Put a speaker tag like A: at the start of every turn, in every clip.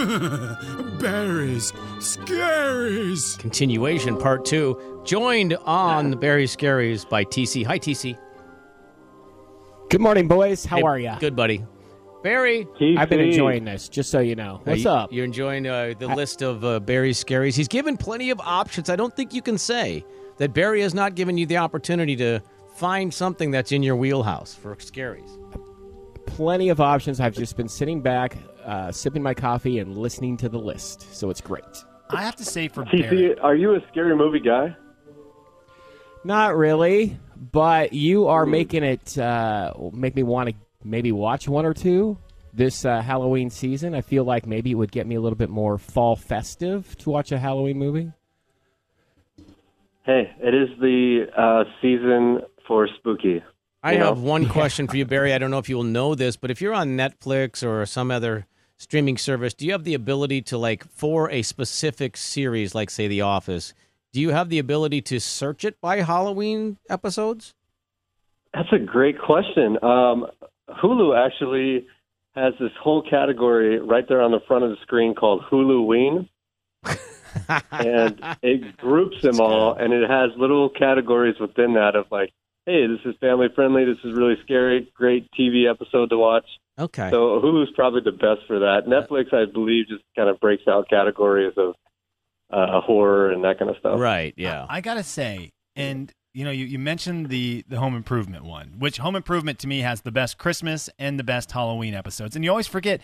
A: Berries, scaries.
B: Continuation part two. Joined on the Barry Scaries by TC. Hi, TC.
C: Good morning, boys. How
B: Hey,
C: are ya?
B: Good, buddy. Barry.
C: I've been enjoying this, just so you know. What's
B: you,
C: up?
B: You're enjoying uh, the list of uh, Barry Scaries. He's given plenty of options. I don't think you can say that Barry has not given you the opportunity to find something that's in your wheelhouse for Scaries.
C: Plenty of options. I've just been sitting back, uh, sipping my coffee, and listening to the list. So it's great.
D: I have to say for Barry,
E: TC, are you a scary movie guy?
C: Not really, but you are making it uh, make me want to maybe watch one or two this uh, Halloween season. I feel like maybe it would get me a little bit more fall festive to watch a Halloween movie.
E: Hey, it is the uh, season for spooky.
B: I
E: know?
B: have one question for you, Barry. I don't know if you will know this, but if you're on Netflix or some other streaming service, do you have the ability to like for a specific series, like say The Office, do you have the ability to search it by Halloween episodes?
E: That's a great question. Um, Hulu actually has this whole category right there on the front of the screen called Hulu Ween. and it groups them all, and it has little categories within that of like, hey, this is family friendly, this is really scary, great TV episode to watch.
B: Okay.
E: So Hulu's probably the best for that. Netflix, I believe, just kind of breaks out categories of uh, horror and that kind of stuff.
B: Right. Yeah.
D: I gotta say, and you know, you, you mentioned the the Home Improvement one, which Home Improvement to me has the best Christmas and the best Halloween episodes, and you always forget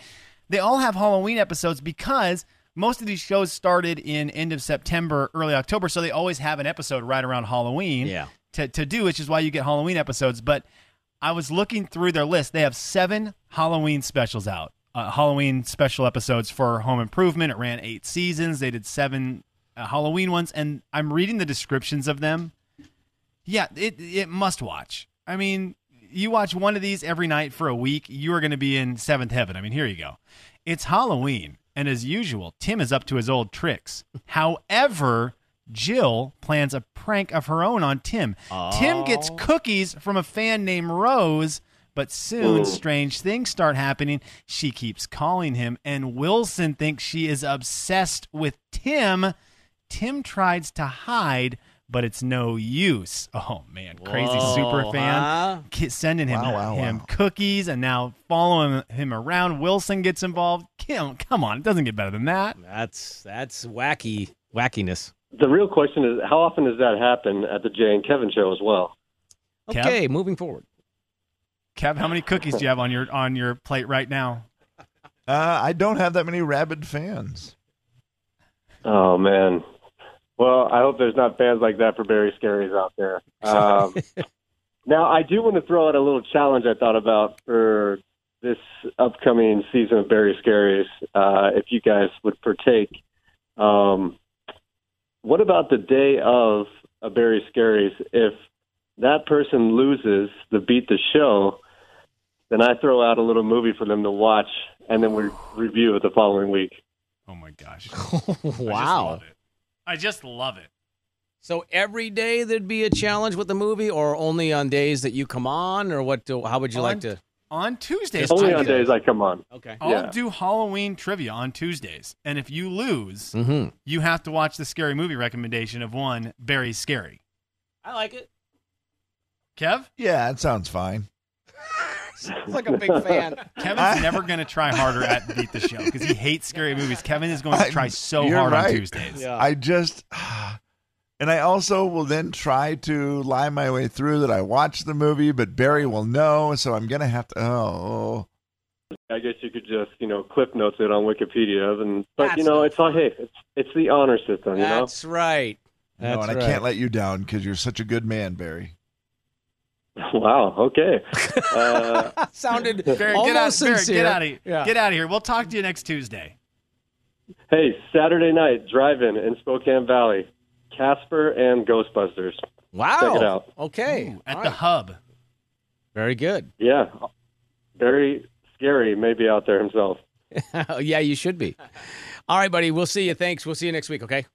D: they all have Halloween episodes because most of these shows started in end of September, early October, so they always have an episode right around Halloween.
B: Yeah.
D: To, to do, which is why you get Halloween episodes. But I was looking through their list. They have seven Halloween specials out. Uh, Halloween special episodes for Home Improvement. It ran eight seasons. They did seven uh, Halloween ones, and I'm reading the descriptions of them. Yeah, it it must watch. I mean, you watch one of these every night for a week, you are going to be in seventh heaven. I mean, here you go. It's Halloween, and as usual, Tim is up to his old tricks. However, Jill plans a prank of her own on Tim. Tim gets oh. cookies from a fan named Rose, but soon strange things start happening. She keeps calling him, and Wilson thinks she is obsessed with Tim. Tim tries to hide, but it's no use. Oh man, crazy
B: Whoa,
D: super fan
B: huh?
D: sending him
F: Wow, wow,
D: him
F: wow.
D: cookies and now following him around. Wilson gets involved. Kim, come on, it doesn't get better than that.
B: That's that's wacky wackiness.
E: The real question is, how often does that happen at the Jay and Kevin show as well?
D: Kev?
B: Okay, moving forward.
D: Kev, how many cookies do you have on your on your plate right now?
F: Uh, I don't have that many rabid fans.
E: Oh man. Well, I hope there's not fans like that for Barry Scaries out there. Um, now, I do want to throw out a little challenge I thought about for this upcoming season of Barry Scaries. Uh, if you guys would partake, um, what about the day of a Barry Scaries? If that person loses the beat the show, then I throw out a little movie for them to watch, and then we review it the following week.
D: Oh my gosh!
B: wow.
D: I just love it.
B: So every day there'd be a challenge with the movie, or only on days that you come on, or what? Do, how would you like to?
D: On Tuesdays,
E: Only on
D: do-
E: days I come on.
B: Okay.
D: I'll
E: yeah.
D: do Halloween trivia on Tuesdays, and if you lose,
B: Mm-hmm.
D: you have to watch the scary movie recommendation of one Very Scary.
B: I like it.
D: Kev,
F: Yeah, it sounds fine.
B: Sounds like a big fan.
D: Kevin's never going to try harder at Beat the Show because he hates scary movies. Kevin is going to try so
F: you're
D: hard on. Tuesdays.
B: Yeah.
F: I just, and I also will then try to lie my way through that I watched the movie, but Barry will know, so I'm gonna have to. Oh,
E: I guess you could just, you know, clip notes it on Wikipedia, and but
B: That's
E: you know, it's all hey, it's it's the honor system, you know.
B: That's right.
F: no,
B: That's
F: and
B: right.
F: I can't let you down because you're such a good man, Barry.
E: Wow. Okay. Uh,
B: Sounded
D: Barry,
B: almost
D: get out, Barry,
B: sincere.
D: get out of here.
B: Yeah.
D: Get out of here. We'll talk to you next Tuesday.
E: hey, Saturday night drive-in in Spokane Valley, Casper and Ghostbusters.
B: Wow.
E: Check it out.
B: Okay.
D: At
B: All
D: the
B: right.
D: hub.
B: Very good.
E: Yeah, very scary. Maybe out there himself.
B: yeah, you should be. All right, buddy. We'll see you. Thanks. We'll see you next week. Okay.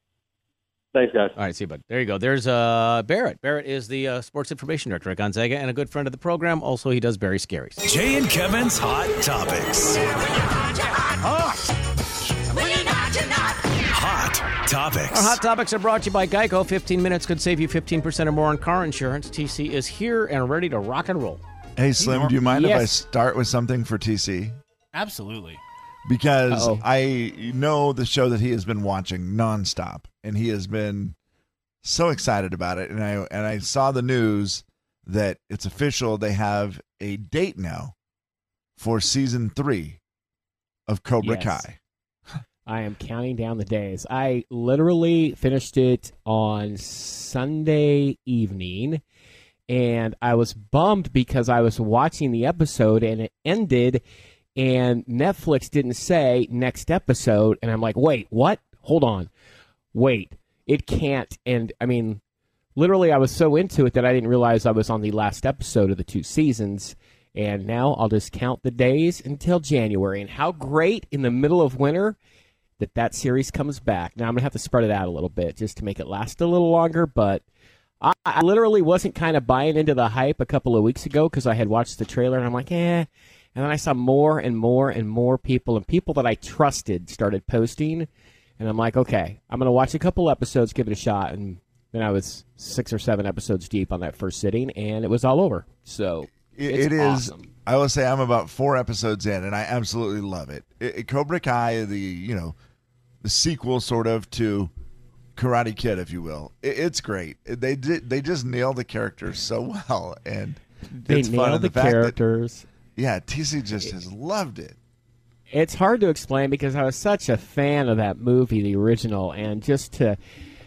E: Thanks, guys.
B: All right, see you, bud. There you go. There's uh, Barrett. Barrett is the uh, sports information director at Gonzaga and a good friend of the program. Also, he does Barry Scaries.
G: Jay and Kevin's Hot Topics. Topics.
B: Our hot topics are brought to you by Geico. 15 minutes could save you 15% or more on car insurance. TC is here and ready to rock and roll.
F: Hey, Slim, do you mind if I start with something for TC?
D: Absolutely.
F: Because
C: Uh-oh.
F: I know the show that he has been watching nonstop, and he has been so excited about it. And I and I saw the news that it's official. They have a date now for season three of Cobra
C: Yes.
F: Kai.
C: I am counting down the days. I literally finished it on Sunday evening, and I was bummed because I was watching the episode and it ended, and Netflix didn't say next episode, and I'm like, wait, what? Hold on, wait, it can't. And I mean, literally, I was so into it that I didn't realize I was on the last episode of the two seasons. And now I'll just count the days until January. And how great in the middle of winter that that series comes back. Now I'm gonna have to spread it out a little bit just to make it last a little longer, but I, I literally wasn't kind of buying into the hype a couple of weeks ago because I had watched the trailer and I'm like, eh. And then I saw more and more and more people and people that I trusted started posting, and I'm like, okay, I'm gonna watch a couple episodes, give it a shot, and then I was six or seven episodes deep on that first sitting, and it was all over. So
F: it is.
C: awesome.
F: I will say I'm about four episodes in, and I absolutely love it. it, it- Cobra Kai, the you know, the sequel sort of to Karate Kid, if you will. It, it's great. They did. They just nailed the characters so well, and
C: They
F: it's fun.
C: nailed
F: And
C: the,
F: the, fact that
C: characters.
F: yeah, TC just has loved it.
C: it's hard to explain because I was such a fan of that movie, the original, and just to.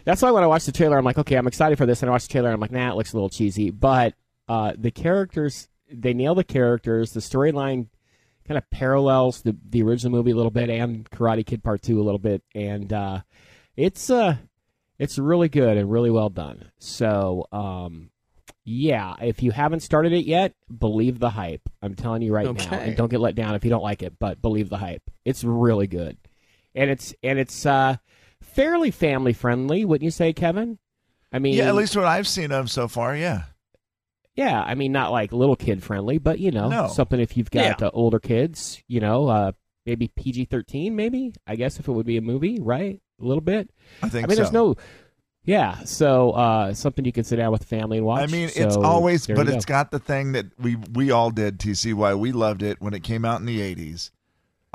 C: That's why when I watched the trailer, I'm like, okay, I'm excited for this, and I watched the trailer, and I'm like, nah, it looks a little cheesy, but uh, the characters, they nail the characters. The storyline kind of parallels the the original movie a little bit and Karate Kid Part Two a little bit, and uh, it's uh, it's really good and really well done. So, um, yeah, if you haven't started it yet, believe the hype. I'm telling you right now, and don't get let down if you don't like it. But believe the hype. It's really good, and it's and it's uh, fairly family friendly, wouldn't you say, Kevin? I mean,
F: Yeah, at least what I've seen of so far. Yeah,
C: yeah, I mean, not like little kid friendly, but you know,
F: No.
C: something if you've got uh, older kids, you know, uh, maybe PG thirteen, maybe. I guess if it would be a movie, right? A little bit.
F: I think.
C: I mean,
F: so.
C: there's no. Yeah, so uh, something you can sit down with the family and watch.
F: I mean, it's always, but it's
C: go.
F: got the thing that we we all did. TC, why we loved it when it came out in the '80s.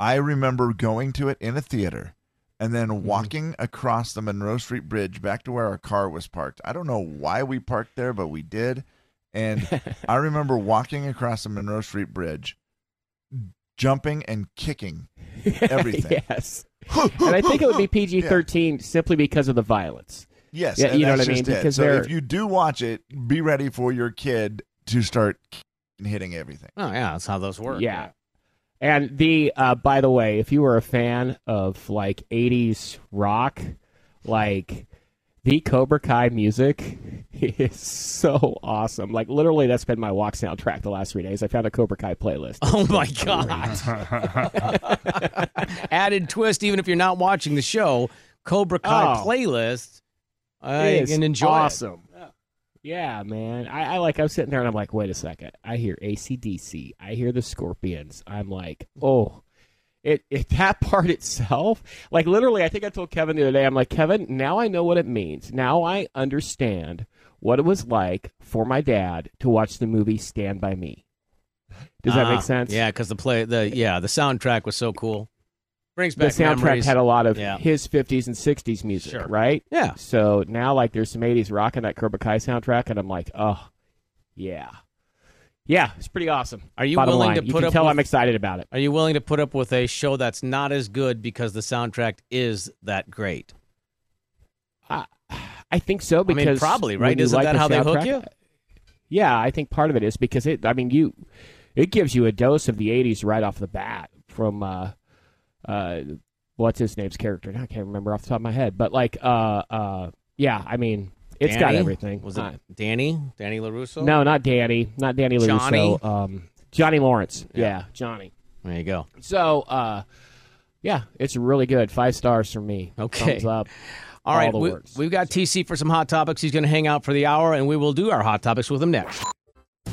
F: I remember going to it in a theater, and then
C: Mm-hmm.
F: walking across the Monroe Street Bridge back to where our car was parked. I don't know why we parked there, but we did. And I remember walking across the Monroe Street Bridge, jumping and kicking everything.
C: yes, and I think it would be PG thirteen simply because of the violence.
F: Yes,
C: Yeah, you know what I mean?
F: it.
C: Because
F: so
C: they're-
F: if you do watch it, be ready for your kid to start hitting everything.
B: Oh, yeah, that's how those work.
C: Yeah. And the uh, by the way, if you were a fan of like '80s rock, like the Cobra Kai music is so awesome. Like literally, that's been my walk soundtrack the last three days. I found a Cobra Kai playlist.
B: Oh my god! Added twist, even if you're not watching the show, Cobra Kai
C: Oh.
B: playlist. I can enjoy it.
C: awesome. Yeah, man. I, I like. I'm sitting there and I'm like, wait a second. I hear ACDC. I hear the Scorpions. I'm like, oh, it, it that part itself. Like literally, I think I told Kevin the other day. I'm like, Kevin, now I know what it means. Now I understand what it was like for my dad to watch the movie Stand by Me. Does that
B: Ah,
C: make sense?
B: Yeah, because the play, the yeah, the soundtrack was so cool. Brings back The
C: soundtrack
B: memories.
C: had a lot of
B: Yeah.
C: his 50s and 60s music,
B: Sure.
C: right?
B: Yeah.
C: So now, like, there's some 80s rock in that Cobra Kai soundtrack, and I'm like, oh, yeah. Yeah, it's pretty awesome.
B: Are you
C: Bottom
B: willing
C: line.
B: to
C: you
B: put
C: can
B: up
C: tell
B: with-
C: I'm excited about it.
B: Are you willing to put up with a show that's not as good because the soundtrack is that great?
C: I, I think so
B: mean,
C: because
B: probably, right? Isn't
C: like
B: that
C: the
B: how they hook you?
C: Yeah, I think part of it is because it. I mean, you, it gives you a dose of the '80s right off the bat from, uh, uh, what's his name's character? I can't remember off the top of my head, but like, uh, uh, yeah, I mean, it's got everything.
B: Was it
C: Uh,
B: Danny? Danny Larusso?
C: No, not Danny. Not Danny LaRusso.
B: Johnny?
C: Um, Johnny Lawrence. Yeah. Johnny.
B: There you go.
C: So, uh, yeah, it's really good. Five stars from me.
B: Okay.
C: Thumbs up.
B: All right,
C: the
B: we,
C: works.
B: we've got TC for some hot topics. He's going to hang out for the hour, and we will do our hot topics with him next.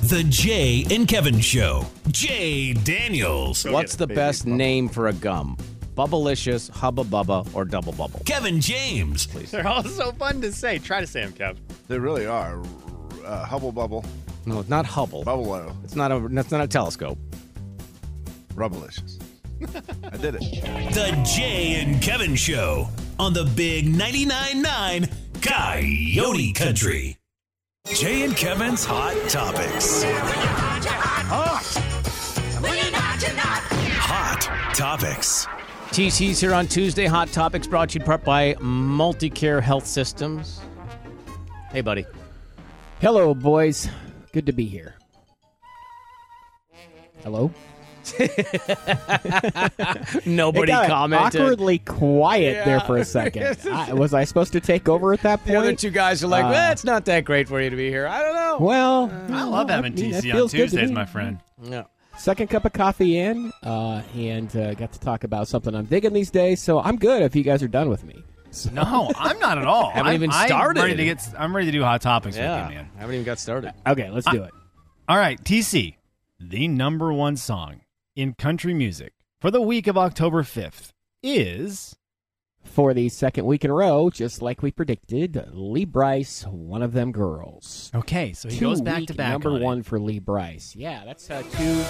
G: The Jay and Kevin Show. Jay Daniels.
B: What's the best name for a gum? Bubblicious, Hubba Bubba, or Double Bubble?
G: Kevin James. Please.
D: They're all so fun to say. Try to say them, Kev.
F: They really are. Uh, Hubble Bubble,
B: No, it's not Hubble.
F: Bubble
B: It's not a. That's not a telescope.
F: Rubblicious. I did it.
G: The Jay and Kevin Show on the Big 99.9 9 Coyote Country. Jay and Kevin's Hot Topics. Hot Topics.
B: TC's here on Tuesday. Hot Topics brought to you in part by Multicare Health Systems. Hey, buddy.
C: Hello, boys. Good to be here. Hello.
B: Nobody
C: It got
B: commented.
C: Awkwardly quiet there for a second. I, was I supposed to take over at that point?
B: The other
C: point?
B: two guys are like,
C: Uh,
B: well, it's not that great for you to be here. I don't know.
C: Well,
D: I love having
C: mean,
D: TC on
C: feels good to
D: Tuesdays, my friend.
B: Yeah.
C: Second cup of coffee in, uh, and uh, got to talk about something I'm digging these days. So I'm good if you guys are done with me. So-
D: No, I'm not at all.
B: I Haven't
D: I'm,
B: even
D: I'm ready to get. I'm ready to do hot topics
B: Yeah.
D: with you, man.
B: I haven't even got started.
C: Okay, let's do it.
D: All right, TC, the number one song in country music for the week of October 5th is
C: For the second week in a row, just like we predicted, Lee Brice, one of them girls.
D: okay. So he
C: Two
D: goes back to back.
C: number
D: on it.
C: one for Lee Brice. Yeah, that's uh, two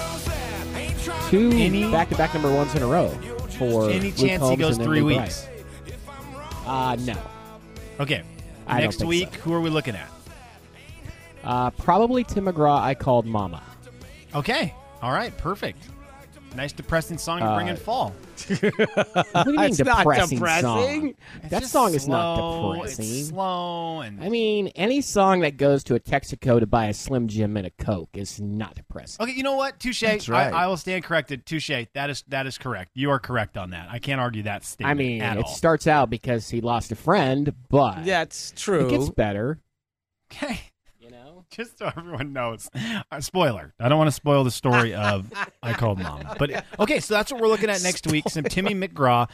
C: two back to back number ones in a row for
D: Any
C: Luke
D: chance he goes three
C: Lee
D: weeks?
C: Brice. Uh, no.
D: Okay.
C: I
D: Next week,
C: so.
D: who are we looking at?
C: Uh, probably Tim McGraw. I called Mama.
D: Okay. All right. Perfect. Nice depressing song to bring in
C: Uh,
D: fall.
C: What do you mean
B: It's not
C: depressing,
B: depressing.
C: song?
D: It's
C: That
D: just
C: song is not depressing.
D: It's slow and
C: I mean, any song that goes to a Texaco to buy a Slim Jim and a Coke is not depressing.
D: Okay, you know what? Touche.
F: That's right.
D: I, I will stand corrected. Touche. That is that is correct. You are correct on that. I can't argue that statement.
C: I mean,
D: at
C: it
D: all.
C: starts out because he lost a friend, but
B: That's true.
C: it gets better.
D: Okay. Just so everyone knows. Uh, spoiler. I don't want to spoil the story of I called mom. But okay, so that's what we're looking at next week. Some Timmy McGraw.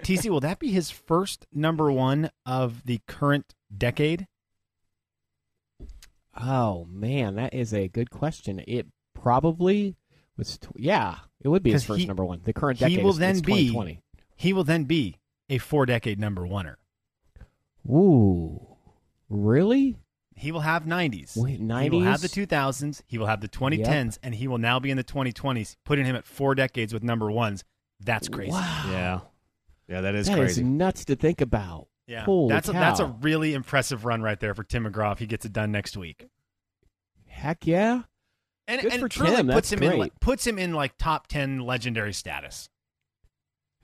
D: TC, will that be his first number one of the current decade?
C: oh man, that is a good question. It probably was. Tw- yeah, it would be his first
D: he-
C: number one. The current
D: he
C: decade
D: will
C: is,
D: then be-
C: 2020.
D: He will then be a four decade number oneer.
C: Ooh, really?
D: He will have 90s.
C: Wait,
D: He will have the 2000s. He will have the 2010s, and he will now be in the 2020s, putting him at four decades with number ones. That's crazy.
C: Wow,
B: Yeah. Yeah, that is
C: that is
B: crazy.
C: nuts to think about.
D: Yeah,
C: Holy
D: that's a, that's a really impressive run right there for Tim McGraw if he gets it done next week.
C: Heck yeah.
D: And,
C: Good
D: and
C: for
D: truly
C: Tim,
D: puts
C: that's
D: him in
C: great.
D: like, puts him in like top ten legendary status.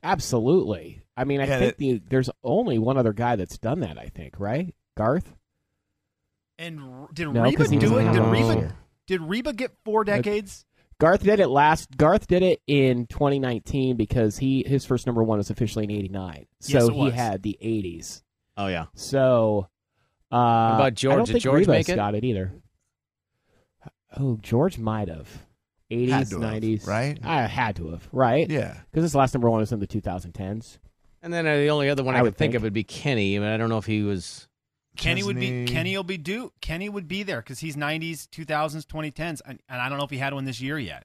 C: Absolutely. I mean, I
F: Yeah,
C: think the, there's only one other guy that's done that. I think, right? Garth.
D: And did
C: No,
D: Reba
C: 'cause he
D: do it? Did
C: the
D: Reba did Reba get four decades?
C: Garth did it last. Garth did it in 2019 because he his first number one was officially in '89. So
D: Yes, it
C: he
D: was.
C: had the '80s.
B: Oh yeah.
C: So, uh,
B: about George?
C: I don't
B: Did
C: think
B: George
C: Rebus
B: make it?
C: got it either. Oh, George might have. 80s,
F: to have,
C: 90s,
F: right?
C: I had to have, right?
F: Yeah.
C: Because his last number one was in the 2010s.
B: And then uh, the only other one I,
C: I
B: could
C: would
B: think,
C: think.
B: of would be Kenny. I mean, I don't know if he was.
D: Kenny would be Kenny will be due. Kenny would be there because he's '90s, 2000s, 2010s, and, and I don't know if he had one this year yet.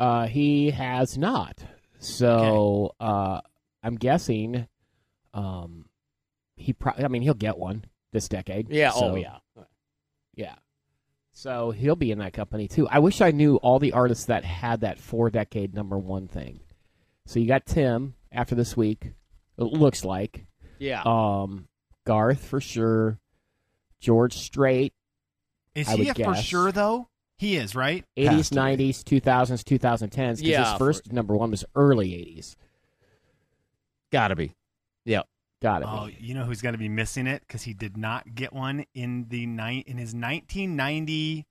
C: Uh, he has not. So uh, I'm guessing um, he. probably. I mean, he'll get one this decade.
B: Yeah.
C: So,
B: oh yeah.
C: Yeah. So he'll be in that company too. I wish I knew all the artists that had that four decade number one thing. So you got Tim after this week. It looks like
B: Yeah.
C: um, Garth for sure. George Strait,
D: Is
C: I
D: he
C: would
D: a for sure though? He is right.
C: Eighties, nineties, two thousands, two thousand tens. Because
B: Yeah,
C: his first number one was early eighties.
B: Gotta be. Yeah.
C: Got it.
D: Oh, you know who's going to be missing it because he did not get one in the night in his 1991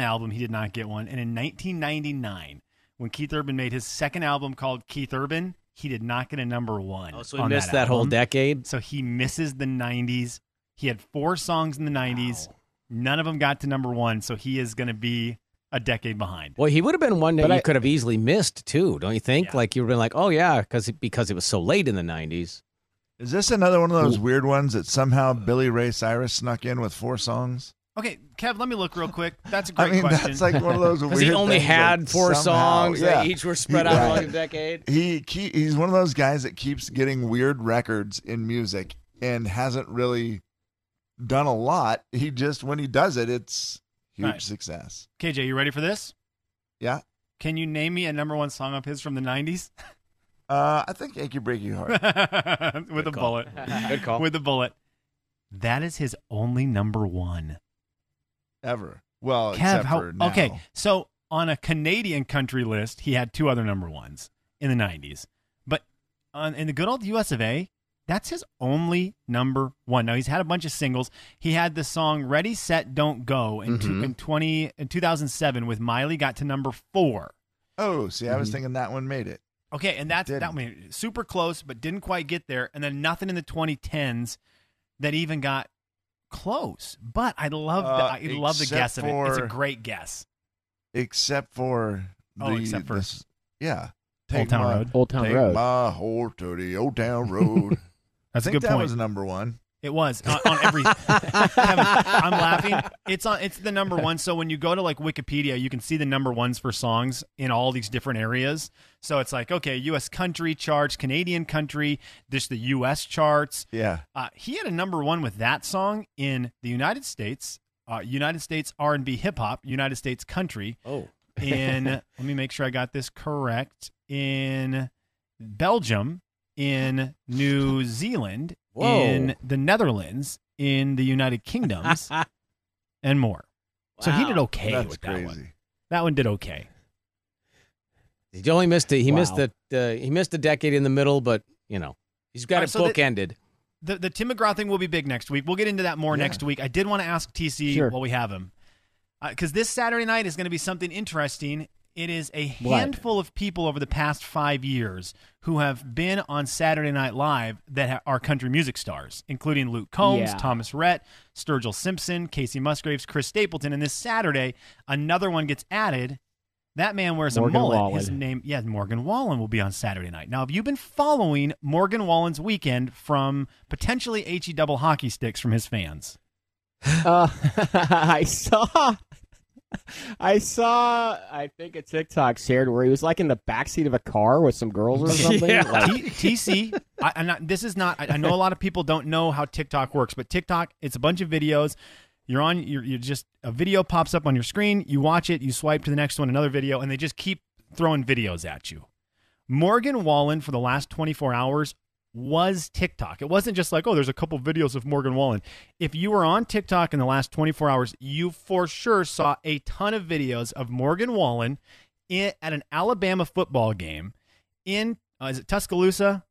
D: album. He did not get one, and in 1999, when Keith Urban made his second album called Keith Urban, he did not get a number one.
B: Oh, so he
D: on
B: missed that, whole decade.
D: So he misses the 90s. He had four songs in the 90s.
C: Wow.
D: None of them got to number one, so he is going to be a decade behind.
B: Well, he would have been one that
C: But
B: you
C: I-
B: could have easily missed too, don't you think?
D: Yeah.
B: Like you would have been like, oh yeah, because because it was so late in the '90s.
F: Is this another one of those weird ones that somehow Billy Ray Cyrus snuck in with four songs?
D: Okay, Kev, let me look real quick. That's a great I
F: mean,
D: question.
F: that's like one of those weird
B: Because he only
F: things,
B: had
F: like,
B: four
F: somehow-
B: songs
F: yeah.
B: that each were spread
F: He-
B: out
F: right.
B: along a decade.
F: He keep, he's one of those guys that keeps getting weird records in music and hasn't really done a lot. He just when he does it, it's huge
D: Right.
F: success.
D: KJ, you ready for this?
F: Yeah.
D: Can you name me a number one song of his from the 90s?
F: Uh, I think "Achy Breaky Heart."
D: With a
B: call.
D: bullet.
B: Good call.
D: With a bullet. That is his only number one.
F: Ever. Well,
D: Kev,
F: except
D: how,
F: for now.
D: okay. So on a Canadian country list, he had two other number ones in the 90s. But on, in the good old US of A, that's his only number one. Now he's had a bunch of singles. He had the song "Ready, Set, Don't Go" in, two,
B: Mhm.
D: in twenty in two thousand seven with Miley, got to number four.
F: Oh, see, I was
B: Mhm.
F: thinking that one made it.
D: Okay, and that's that one super close, but didn't quite get there. And then nothing in the 2010s that even got close. But I love the
F: Uh,
D: I love the
F: except
D: guess of it. It's a great guess.
F: Except for the
D: Oh, except for-
F: this- yeah,
D: Old Town
F: my,
D: Road.
C: Old Town
F: take
C: Road.
F: my horse to the old town road.
D: That's
F: I
D: a
F: think
D: good
F: that
D: point.
F: was number one.
D: It was on, on every. Kevin, I'm laughing. It's on. It's the number one. So when you go to like Wikipedia, you can see the number ones for songs in all these different areas. So it's like okay, U.S. country charts, Canadian country, this the U.S. charts.
F: Yeah,
D: Uh, he had a number one with that song in the United States, uh, United States R&B hip hop, United States country.
B: Oh.
D: In let me make sure I got this correct. In Belgium, in New Zealand,
B: Whoa.
D: in the Netherlands, in the United Kingdoms, and more. So he did
B: Wow.
D: okay
F: that's
D: with that
F: crazy.
D: one. That one did okay.
B: He only missed it. He missed the. Uh, he missed a decade in the middle, but you know he's got
D: right,
B: it
D: so the-
B: bookended.
D: The the Tim McGraw thing will be big next week. We'll get into that more
F: Yeah.
D: next week. I did want to ask TC
C: Sure.
D: while we have him, because this Saturday night is going to be something interesting. It is a
C: What?
D: handful of people over the past five years who have been on Saturday Night Live that ha- are country music stars, including Luke Combs,
C: Yeah.
D: Thomas Rhett, Sturgill Simpson, Kacey Musgraves, Chris Stapleton. And this Saturday, another one gets added. That man wears
C: Morgan
D: a mullet.
C: Wallen.
D: His name, yeah, Morgan Wallen will be on Saturday night. Now, have you been following Morgan Wallen's weekend from potentially HE double hockey sticks from his fans?
C: Uh, I saw. I saw. I think a TikTok shared where he was like in the backseat of a car with some girls or something.
B: Yeah.
C: Like,
D: T- TC, I, I'm not, this is not. I, I know a lot of people don't know how TikTok works, but TikTok, it's a bunch of videos. You're on. You're, you're just a video pops up on your screen. You watch it. You swipe to the next one, another video, and they just keep throwing videos at you. Morgan Wallen for the last 24 hours was TikTok. It wasn't just like, oh, there's a couple videos of Morgan Wallen. If you were on TikTok in the last 24 hours, you for sure saw a ton of videos of Morgan Wallen in, at an Alabama football game in uh, is it Tuscaloosa?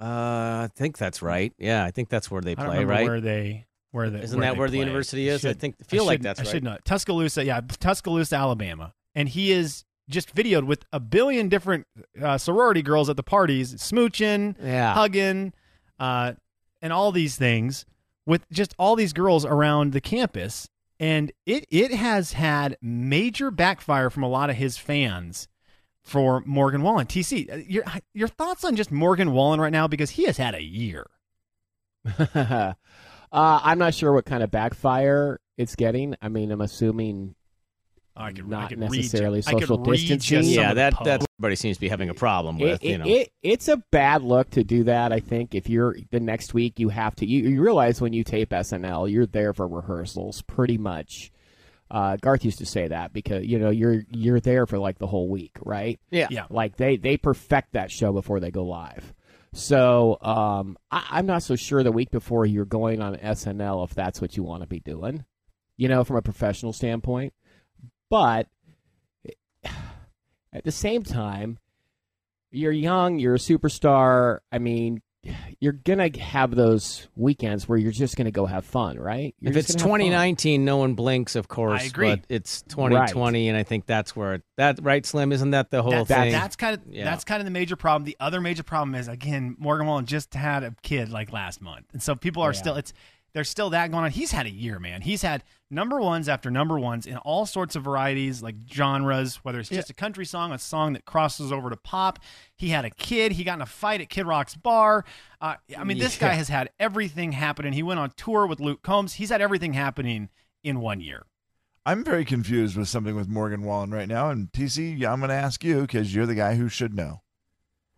B: Uh, I think that's right. Yeah, I think that's where they
D: I don't
B: play, right?
D: where they where they
B: Isn't
D: where
B: that where the university is? I
D: should-
B: think- feel like
D: should-
B: that's
D: I
B: right.
D: should know. Tuscaloosa, yeah, Tuscaloosa, Alabama, and he is just videoed with a billion different uh, sorority girls at the parties, smooching,
B: Yeah.
D: hugging, uh, and all these things with just all these girls around the campus. And it it has had major backfire from a lot of his fans for Morgan Wallen. TC, uh, your your thoughts on just Morgan Wallen right now because he has had a year.
C: uh, I'm not sure what kind of backfire it's getting. I mean, I'm assuming
D: I could, I
C: Not
D: could read
C: necessarily
D: you- I could
C: social distancing.
B: yeah,
D: of
B: that that everybody seems to be having a problem
C: it,
B: with. you know,
C: it- it's a bad look to do that. I think if you're the next week, you have to. You, you realize when you tape SNL, you're there for rehearsals, pretty much. Uh, Garth used to say that because you know you're you're there for like the whole week, right?
B: yeah.
D: Yeah.
C: Like they they perfect that show before they go live. So um, I, I'm not so sure the week before you're going on SNL if that's what you want to be doing, you know, from a professional standpoint. But at the same time, you're young, you're a superstar. I mean, you're gonna have those weekends where you're just gonna go have fun, right? You're
B: If it's
C: gonna have fun.
B: 2019, no one blinks, of course.
D: I agree.
B: But it's 2020, and I think that's where it, that right, Slim. Isn't that the whole
D: That-
B: thing?
D: That's kind of
B: Yeah.
D: that's kind of the major problem. The other major problem is again, Morgan Wallen just had a kid like last month, and so people are
C: Yeah.
D: still it's there's still that going on. He's had a year, man. He's had number ones after number ones in all sorts of varieties, like genres. Whether it's just a country song, a song that crosses over to pop. He had a kid. He got in a fight at Kid Rock's bar. Uh, I mean, this guy has had everything happening. He went on tour with Luke Combs. He's had everything happening in one year.
F: I'm very confused with something with Morgan Wallen right now. And TC, I'm going to ask you because you're the guy who should know.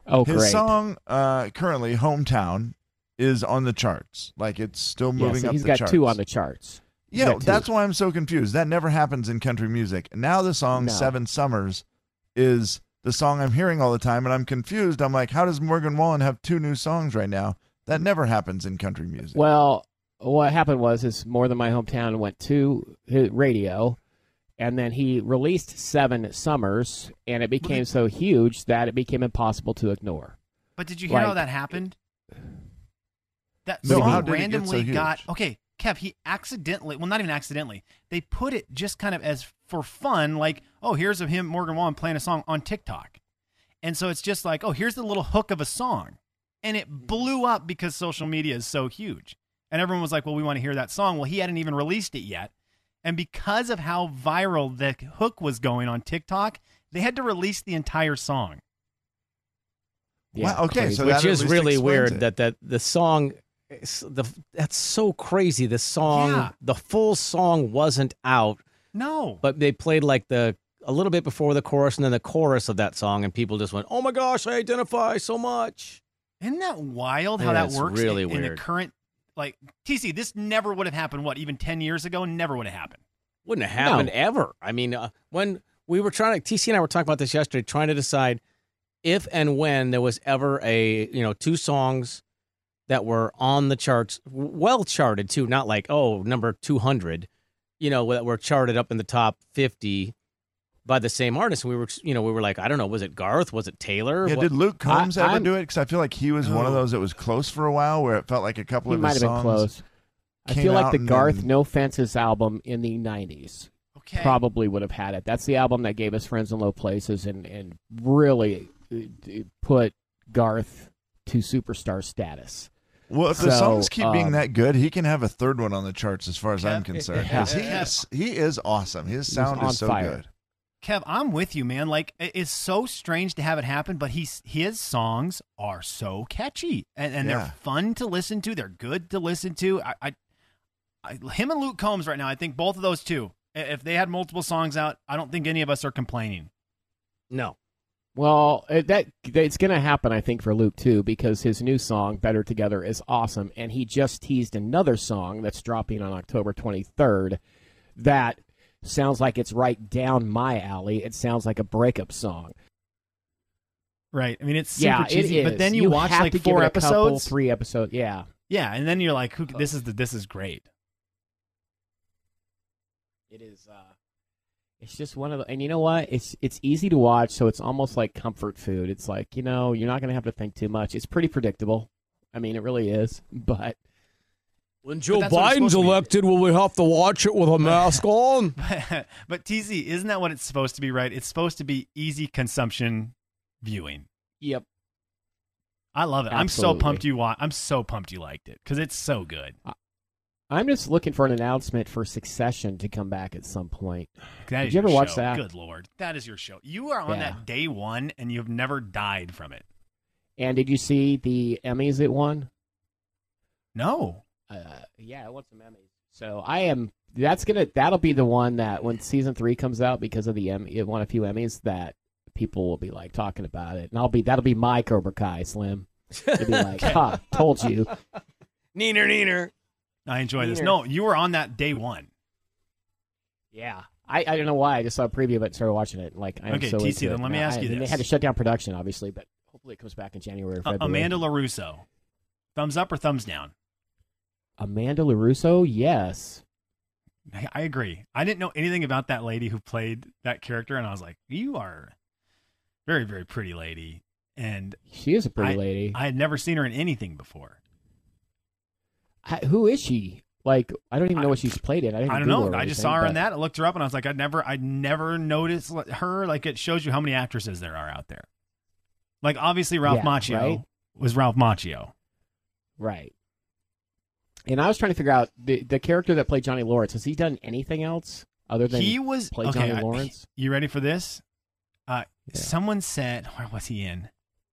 C: Oh,
F: His
C: great.
F: song, uh, currently "Hometown," is on the charts. Like it's still
C: yeah,
F: moving
C: so
F: up
C: he's
F: the
C: got
F: charts.
C: two on the charts. He's
F: Yeah, that's why I'm so confused. That never happens in country music. Now the song
C: No.
F: Seven Summers is the song I'm hearing all the time, and I'm confused. I'm like, how does Morgan Wallen have two new songs right now? That never happens in country music.
C: Well, what happened was is more than my hometown went to radio, and then he released Seven Summers, and it became so huge that it became impossible to ignore.
D: But did you hear how that happened? That
F: No,
D: song
F: how did it so
D: randomly got okay. Kev, he accidentally, well, not even accidentally, they put it just kind of as for fun, like, oh, here's of him, Morgan Wallen, playing a song on TikTok. And so it's just like, oh, here's the little hook of a song. And it blew up because social media is so huge. And everyone was like, well, we want to hear that song. Well, he hadn't even released it yet. And because of how viral the hook was going on TikTok, they had to release the entire song.
C: Yeah,
F: Wow, okay,
C: crazy.
F: so
B: which is really weird
F: it.
B: that that the song is the that's so crazy the song
D: Yeah.
B: the full song wasn't out
D: No.
B: but they played like the a little bit before the chorus and then the chorus of that song and people just went oh my gosh i identify so much
D: Isn't that wild how
B: Yeah,
D: that works
B: really
D: in, in the current like TC? This never would have happened. What even ten years ago? Never would have happened.
B: wouldn't have happened
C: No.
B: ever i mean uh, when we were trying to tc and i were talking about this yesterday trying to decide if and when there was ever a you know two songs that were on the charts well charted too not like oh number 200 you know that were charted up in the top 50 by the same artist and we were you know we were like i don't know was it garth was it taylor
F: Yeah,
B: What-
F: did Luke Combs
C: I-
F: ever
C: I'm-
F: do it? Because I feel like he was one of those that was close for a while, where it felt like a couple
C: He
F: of
C: might
F: his
C: have been close. I feel like the Garth
F: then-
C: No Fences album in the '90s
D: Okay.
C: probably would have had it. That's the album that gave us Friends in Low Places and and really uh, put Garth to superstar status.
F: Well, if the songs keep being
C: um,
F: that good, he can have a third one on the charts, as far as I'm concerned.
C: Yeah.
F: 'Cause he is he is awesome. His sound is so
C: fire.
F: good.
D: Kev, I'm with you, man. Like it's so strange to have it happen, but he's his songs are so catchy and, and
F: Yeah.
D: they're fun to listen to. They're good to listen to. I, I, I, him and Luke Combs right now. I think both of those two. If they had multiple songs out, I don't think any of us are complaining.
B: no
C: Well, that it's going to happen, I think, for Luke too, because his new song "Better Together" is awesome, and he just teased another song that's dropping on October 23rd. That sounds like it's right down my alley. It sounds like a breakup song.
D: Right. I mean, it's super
C: yeah,
D: cheesy,
C: it is.
D: but then you, watch
C: have
D: like four
C: a couple,
D: episodes.
C: three episodes. Yeah,
D: Yeah, and then you're like, Who, "This is the, this is great."
C: it is. uh It's just one of the, and you know what? It's it's easy to watch, so it's almost like comfort food. It's like you know you're not going to have to think too much. It's pretty predictable. I mean, it really is. But
B: when joe
D: that's what it's supposed
B: biden's
D: to be.
B: elected will we have to watch it with a mask on
D: but TC, isn't that what it's supposed to be? Right? It's supposed to be easy consumption viewing.
C: yep,
D: I love it. I'm so pumped you want. I'm so pumped you liked it because it's so good.
C: I'm just looking for an announcement for Succession to come back at some point.
D: That
C: Did you ever
D: your
C: watch
D: show.
C: that?
D: Good lord, that is your show. You are on
C: Yeah.
D: that day one, and you've never died from it.
C: And did you see the Emmys it won?
D: No,
C: Uh, yeah, it won some Emmys. So I am. That's gonna. That'll be the one that when season three comes out because of the Emmy, it won a few Emmys that people will be like talking about it, and I'll be. That'll be my Cobra Kai Slim. They'll be like, "Ha, told you."
B: neener neener
D: I enjoy this. No, you were on that day one.
C: Yeah. I, I don't know why I just saw a preview of it and started watching it. Like I'm
D: Okay,
C: so
D: TC, then let me
C: now.
D: ask
C: I-
D: you
C: They had to shut down production, obviously, but hopefully it comes back in January or
D: Uh,
C: February.
D: Amanda Larusso, thumbs up or thumbs down?
C: Amanda Larusso, yes.
D: I, I agree. I didn't know anything about that lady who played that character, and I was like, you are very very pretty lady, and
C: She is a pretty
D: I-
C: lady.
D: I had never seen her in anything before.
C: I, who is she? Like, I don't even know what she's played in. I, didn't
D: I don't
C: Google
D: know. I just saw her in that. I looked her up, and I was like, I'd never, I'd never noticed her. Like, it shows you how many actresses there are out there. Like, obviously, Ralph
C: Yeah,
D: Macchio
C: right?
D: was Ralph Macchio.
C: Right. And I was trying to figure out the the character that played Johnny Lawrence. Has he done anything else other than
D: He was
C: play
D: okay.
C: Johnny
D: I-
C: Lawrence?
D: you ready for this? Uh,
C: Yeah.
D: Someone said, where was he in?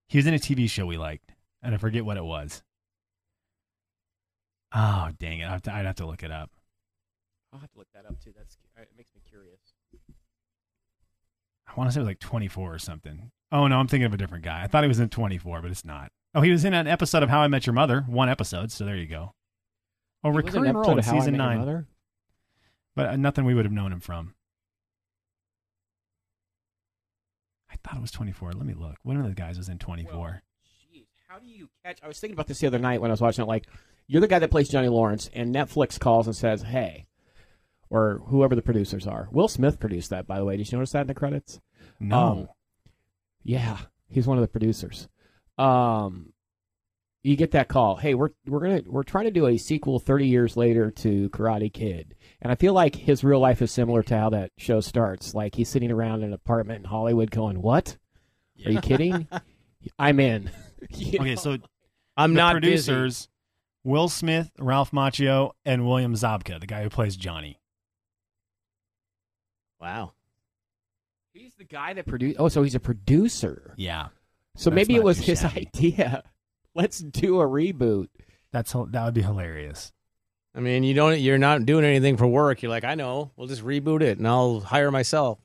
D: He was in a TV show we liked, and I forget what it was. Oh dang it! I'd have to, I'd have to look it up.
C: I'll have to look that up too. That's it makes me curious.
D: I want to say it was like 24 or something. Oh no, I'm thinking of a different guy. I thought he was in 24, but it's not. Oh, he was in an episode of How I Met Your Mother, one episode. So there you go. Oh,
C: He was in an
D: recurring role in
C: of How I
D: season
C: Met Your
D: nine,
C: Mother?
D: but uh, nothing we would have known him from. I thought it was 24. Let me look. One of the guys was in 24.
C: Jeez, how do you catch? I was thinking about this the other night when I was watching it. Like, you're the guy that plays Johnny Lawrence, and Netflix calls and says, "Hey," or whoever the producers are. Will Smith produced that, by the way. Did you notice that in the credits?
D: no,
C: Um, yeah, he's one of the producers. Um, you get that call. Hey, we're we're gonna we're trying to do a sequel 30 years later to Karate Kid, and I feel like his real life is similar to how that show starts. Like he's sitting around in an apartment in Hollywood, going, "What? Are you kidding? I'm in." You
D: okay, so
B: I'm
D: the
B: not
D: producers: Will Smith, Ralph Macchio, and William Zabka, the guy who plays Johnny.
B: Wow.
C: he's the guy that produced. Oh, so he's a producer.
D: Yeah,
C: So
D: That's
C: maybe it was his
D: shabby.
C: idea. Let's do a reboot.
D: that's that would be hilarious.
B: I mean, you don't. You're not doing anything for work. You're like, I know. We'll just reboot it, and I'll hire myself.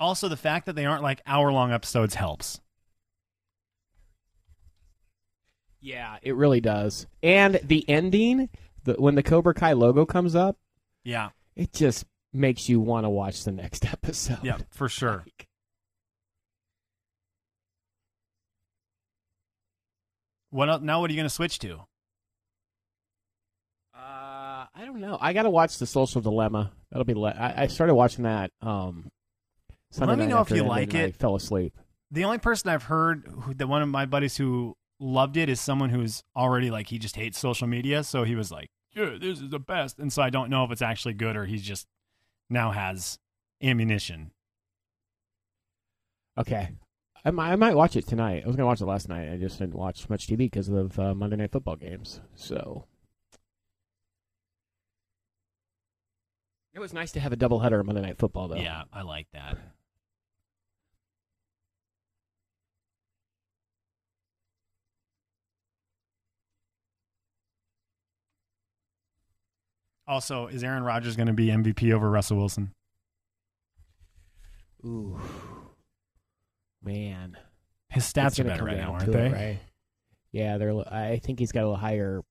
D: Also, the fact that they aren't like hour long episodes helps.
C: Yeah, it really does. And the ending, the, when the Cobra Kai logo comes up,
D: Yeah,
C: it just makes you want to watch the next episode.
D: yeah, for sure.
C: Like,
D: What now? What are you going to switch to?
C: Uh, I don't know. I got to watch the Social Dilemma. That'll be. Le- I, I started watching that. Um, Sunday
D: Let me know if you like
C: and I
D: it.
C: fell asleep.
D: The only person I've heard who, that one of my buddies who loved it is someone who's already like he just hates social media, so he was like, "Yeah, this is the best." And so I don't know if it's actually good or he's just now has ammunition.
C: Okay. I might, I might watch it tonight. I was to watch it last night. I just didn't watch much TV because of uh, Monday Night Football games. So it was nice to have a doubleheader of Monday Night Football, though.
D: Yeah, I like that. Also, is Aaron Rodgers going to be MVP over Russell Wilson?
C: Ooh, man,
D: His stats are
C: gonna
D: better
C: come
D: right now, aren't they?
C: it, right? Yeah, they're. I think he's got a little higher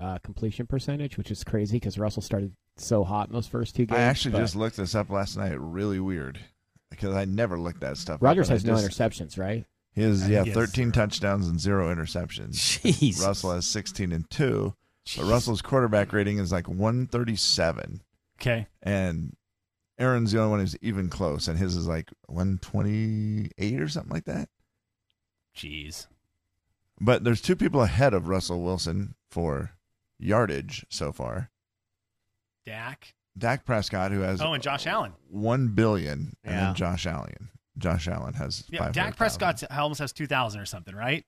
C: uh, completion percentage, which is crazy because Russell started so hot in those first two games.
F: I actually
C: but
F: just looked this up last night. Really weird because I never looked that stuff. up,
C: Rodgers
F: and
C: has no
F: just-
C: interceptions, right?
F: He has yeah,
D: he
F: 13
D: zero.
F: touchdowns and zero interceptions.
B: Jeez.
F: Russell has 16 and two, but Russell's quarterback rating is like 137,
D: Okay.
F: and Aaron's the only one who's even close, and his is like 128 or something like that.
D: Jeez.
F: But there's two people ahead of Russell Wilson for yardage so far.
D: Dak.
F: Dak Prescott, who has
D: Oh, and Josh Allen.
F: one billion, and
B: Yeah.
F: then Josh Allen. Josh Allen has
D: Yeah,
F: 500,000.
D: Dak Prescott almost has 2,000 or something, right?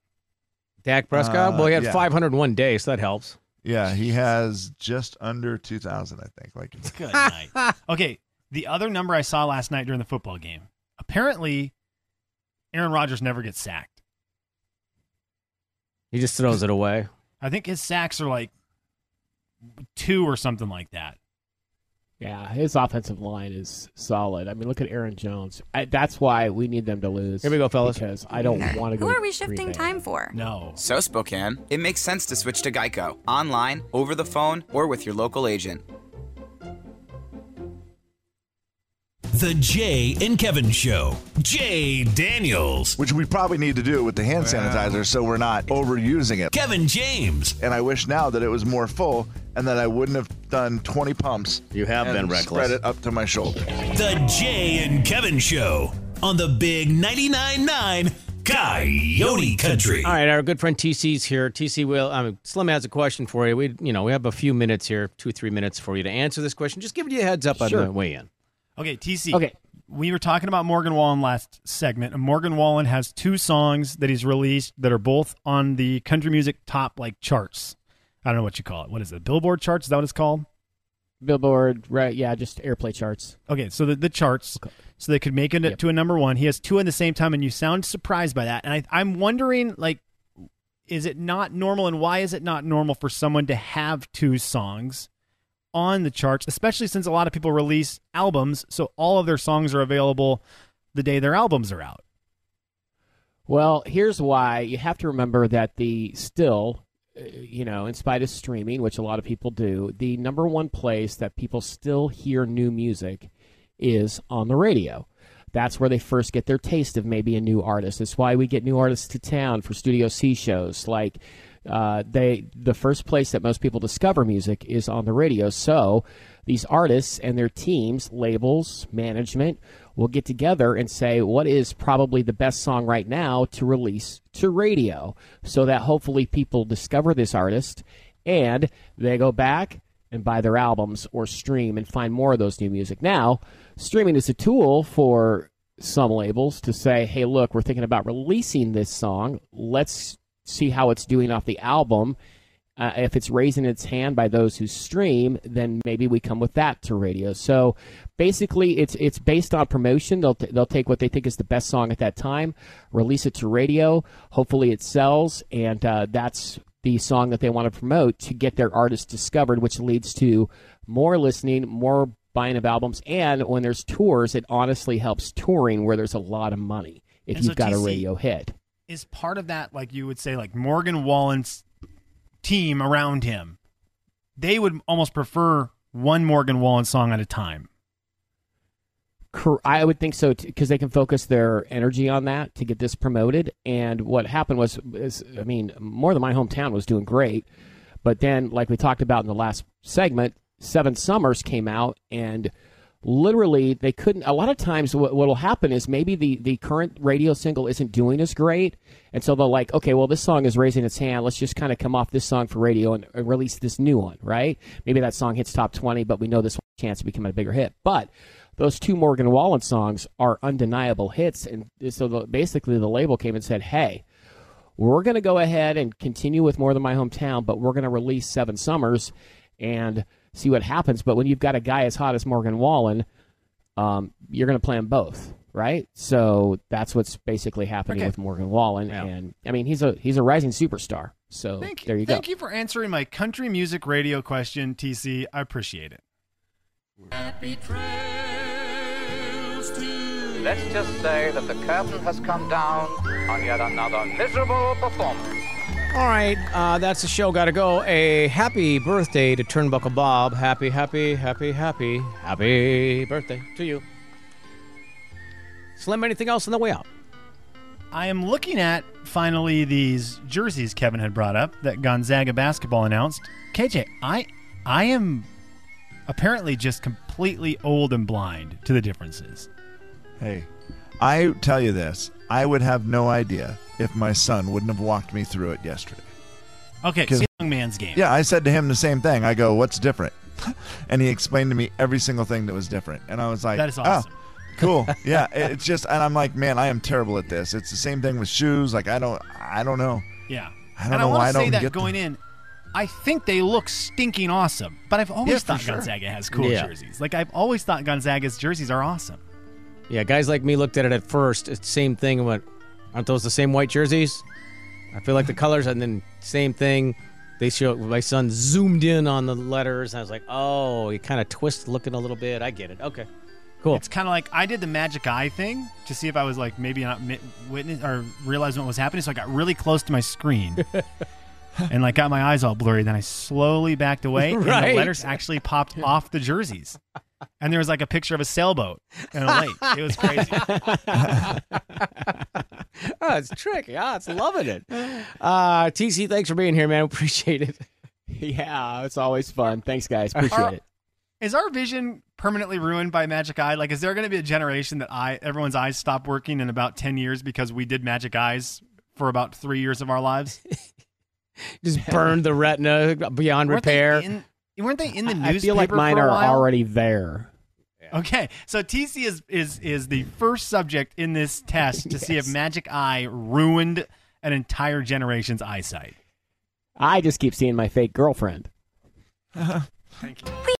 B: Dak Prescott.
F: Uh,
B: well, he had
F: yeah.
B: 501 days, so that helps.
F: Yeah, he has just under 2,000, I think. Like
D: Good night. Okay, the other number I saw last night during the football game. Apparently, Aaron Rodgers never gets sacked.
B: He just throws it away.
D: I think his sacks are like two or something like that.
C: Yeah, his offensive line is solid. I mean, look at Aaron Jones. I, that's why we need them to lose.
B: Here we go, fellas.
C: Because I don't want to go.
H: Who are we shifting time for?
D: No.
I: So, Spokane, it makes sense to switch to Geico online, over the phone, or with your local agent.
G: The Jay and Kevin Show. Jay Daniels.
F: which we probably need to do with the hand sanitizer so we're not overusing it.
G: Kevin James.
F: And I wish now that it was more full and that I wouldn't have done 20 pumps.
B: You have
F: and
B: been reckless.
F: Spread it up to my shoulder.
G: The Jay and Kevin Show on the Big 99.9 9 Coyote Country.
B: All right, our good friend TC's here. TC will. Um, Slim has a question for you. We, you know, we have a few minutes here, two three minutes for you to answer this question. Just giving you a heads up
C: Sure.
B: on the way in.
D: Okay, TC.
C: Okay.
D: We were talking about Morgan Wallen last segment. and Morgan Wallen has two songs that he's released that are both on the country music top like charts. I don't know what you call it. What is it? Billboard charts? Is that what it's called?
C: Billboard, right? Yeah, just airplay charts.
D: Okay, so the, the charts,
C: Okay.
D: so they could make it
C: Yep.
D: to a number one. He has two at the same time, and you sound surprised by that. And I, I'm wondering, like, is it not normal, and why is it not normal for someone to have two songs on the charts, especially since a lot of people release albums, so all of their songs are available the day their albums are out.
C: Well, here's why. You have to remember that the still, uh, you know, in spite of streaming, which a lot of people do, the number one place that people still hear new music is on the radio. That's where they first get their taste of maybe a new artist. That's why we get new artists to town for Studio C shows. Like uh, they, the first place that most people discover music is on the radio. So these artists and their teams, labels, management will get together and say what is probably the best song right now to release to radio so that hopefully people discover this artist and they go back and buy their albums or stream and find more of those new music. Now, streaming is a tool for some labels to say, hey, look, we're thinking about releasing this song. Let's see how it's doing off the album. Uh, if it's raising its hand by those who stream, then maybe we come with that to radio. So basically, it's it's based on promotion. They'll t- they'll take what they think is the best song at that time, release it to radio. Hopefully, it sells, and uh, that's the song that they want to promote to get their artist discovered, which leads to more listening, more buying of albums, and when there's tours, it honestly helps touring where there's a lot of money if
D: And
C: you've
D: so
C: got a radio hit.
D: Is part of that like you would say like Morgan Wallen's team around him? They would almost prefer one Morgan Wallen song at a time.
C: I would think so because they can focus their energy on that to get this promoted. And what happened was, is, I mean, more than my hometown was doing great, but then, like we talked about in the last segment, Seven Summers came out and literally they couldn't. A lot of times, what will happen is maybe the the current radio single isn't doing as great, and so they're like, okay, well, this song is raising its hand. Let's just kind of come off this song for radio and, and release this new one, right? Maybe that song hits top twenty, but we know this chance of becoming a bigger hit, but those two Morgan Wallen songs are undeniable hits. And so the, basically, the label came and said, hey, we're going to go ahead and continue with More Than My Hometown, but we're going to release Seven Summers and see what happens. But when you've got a guy as hot as Morgan Wallen, um, you're going to play them both. Right, so that's what's basically happening
D: Okay.
C: with Morgan Wallen,
D: Yeah.
C: and I mean he's a he's a rising superstar. So
D: Thank
C: there you go.
D: Thank you for answering my country music radio question, TC. I appreciate it.
H: Let's just say that the curtain has come down on yet another miserable performance.
B: All right, uh, that's the show. Got to go. A happy birthday to Turnbuckle Bob. Happy, happy, happy, happy, happy birthday to you. Slim, anything else on the way out?
D: I am looking at finally these jerseys Kevin had brought up that Gonzaga basketball announced. KJ, I I am apparently just completely old and blind to the differences.
F: Hey, I tell you this, I would have no idea if my son wouldn't have walked me through it yesterday.
D: Okay,
F: 'Cause-
D: it's a young man's game.
F: Yeah, I said to him the same thing. I go, "What's different?" and he explained to me every single thing that was different, and I was like,
D: That is
F: "Oh,
D: awesome.
F: cool. Yeah, it's just, and I'm like, man, I am terrible at this. It's the same thing with shoes. Like, I don't, I don't know.
D: Yeah.
F: I don't
D: and
F: know
D: I
F: why
D: want
F: I
D: to say
F: don't
D: that
F: get
D: going in, I think they look stinking awesome. But I've always
F: Yeah,
D: thought
F: sure.
D: Gonzaga has cool
B: Yeah.
D: jerseys. Like I've always thought Gonzaga's jerseys are awesome.
B: Yeah, guys like me looked at it at first. It's the same thing and went, aren't those the same white jerseys? I feel like the colors, and then same thing. They show my son zoomed in on the letters, and I was like, oh, he kind of twist looking a little bit. I get it. Okay, cool.
D: It's kind of like I did the magic eye thing to see if I was like maybe not mi- witness or realizing what was happening. So I got really close to my screen and like got my eyes all blurry. Then I slowly backed away, and
B: Right.
D: the letters actually popped off the jerseys. And there was like a picture of a sailboat and a lake. It was crazy.
B: oh, it's tricky. Ah, it's loving it. Uh, TC, thanks for being here, man. Appreciate it.
C: Yeah, it's always fun. Thanks, guys. Appreciate it.
D: Is our vision permanently ruined by magic eye? Like, is there going to be a generation that eye everyone's eyes stop working in about ten years because we did magic eyes for about three years of our lives?
B: Just burned the retina beyond
D: Weren't they
B: repair.
D: in- weren't they in the
C: I
D: newspaper
C: feel like mine are already there.
D: Okay, so TC is is is the first subject in this test to see if magic eye ruined an entire generation's eyesight.
C: I just keep seeing my fake girlfriend. Uh-huh.
D: Thank you.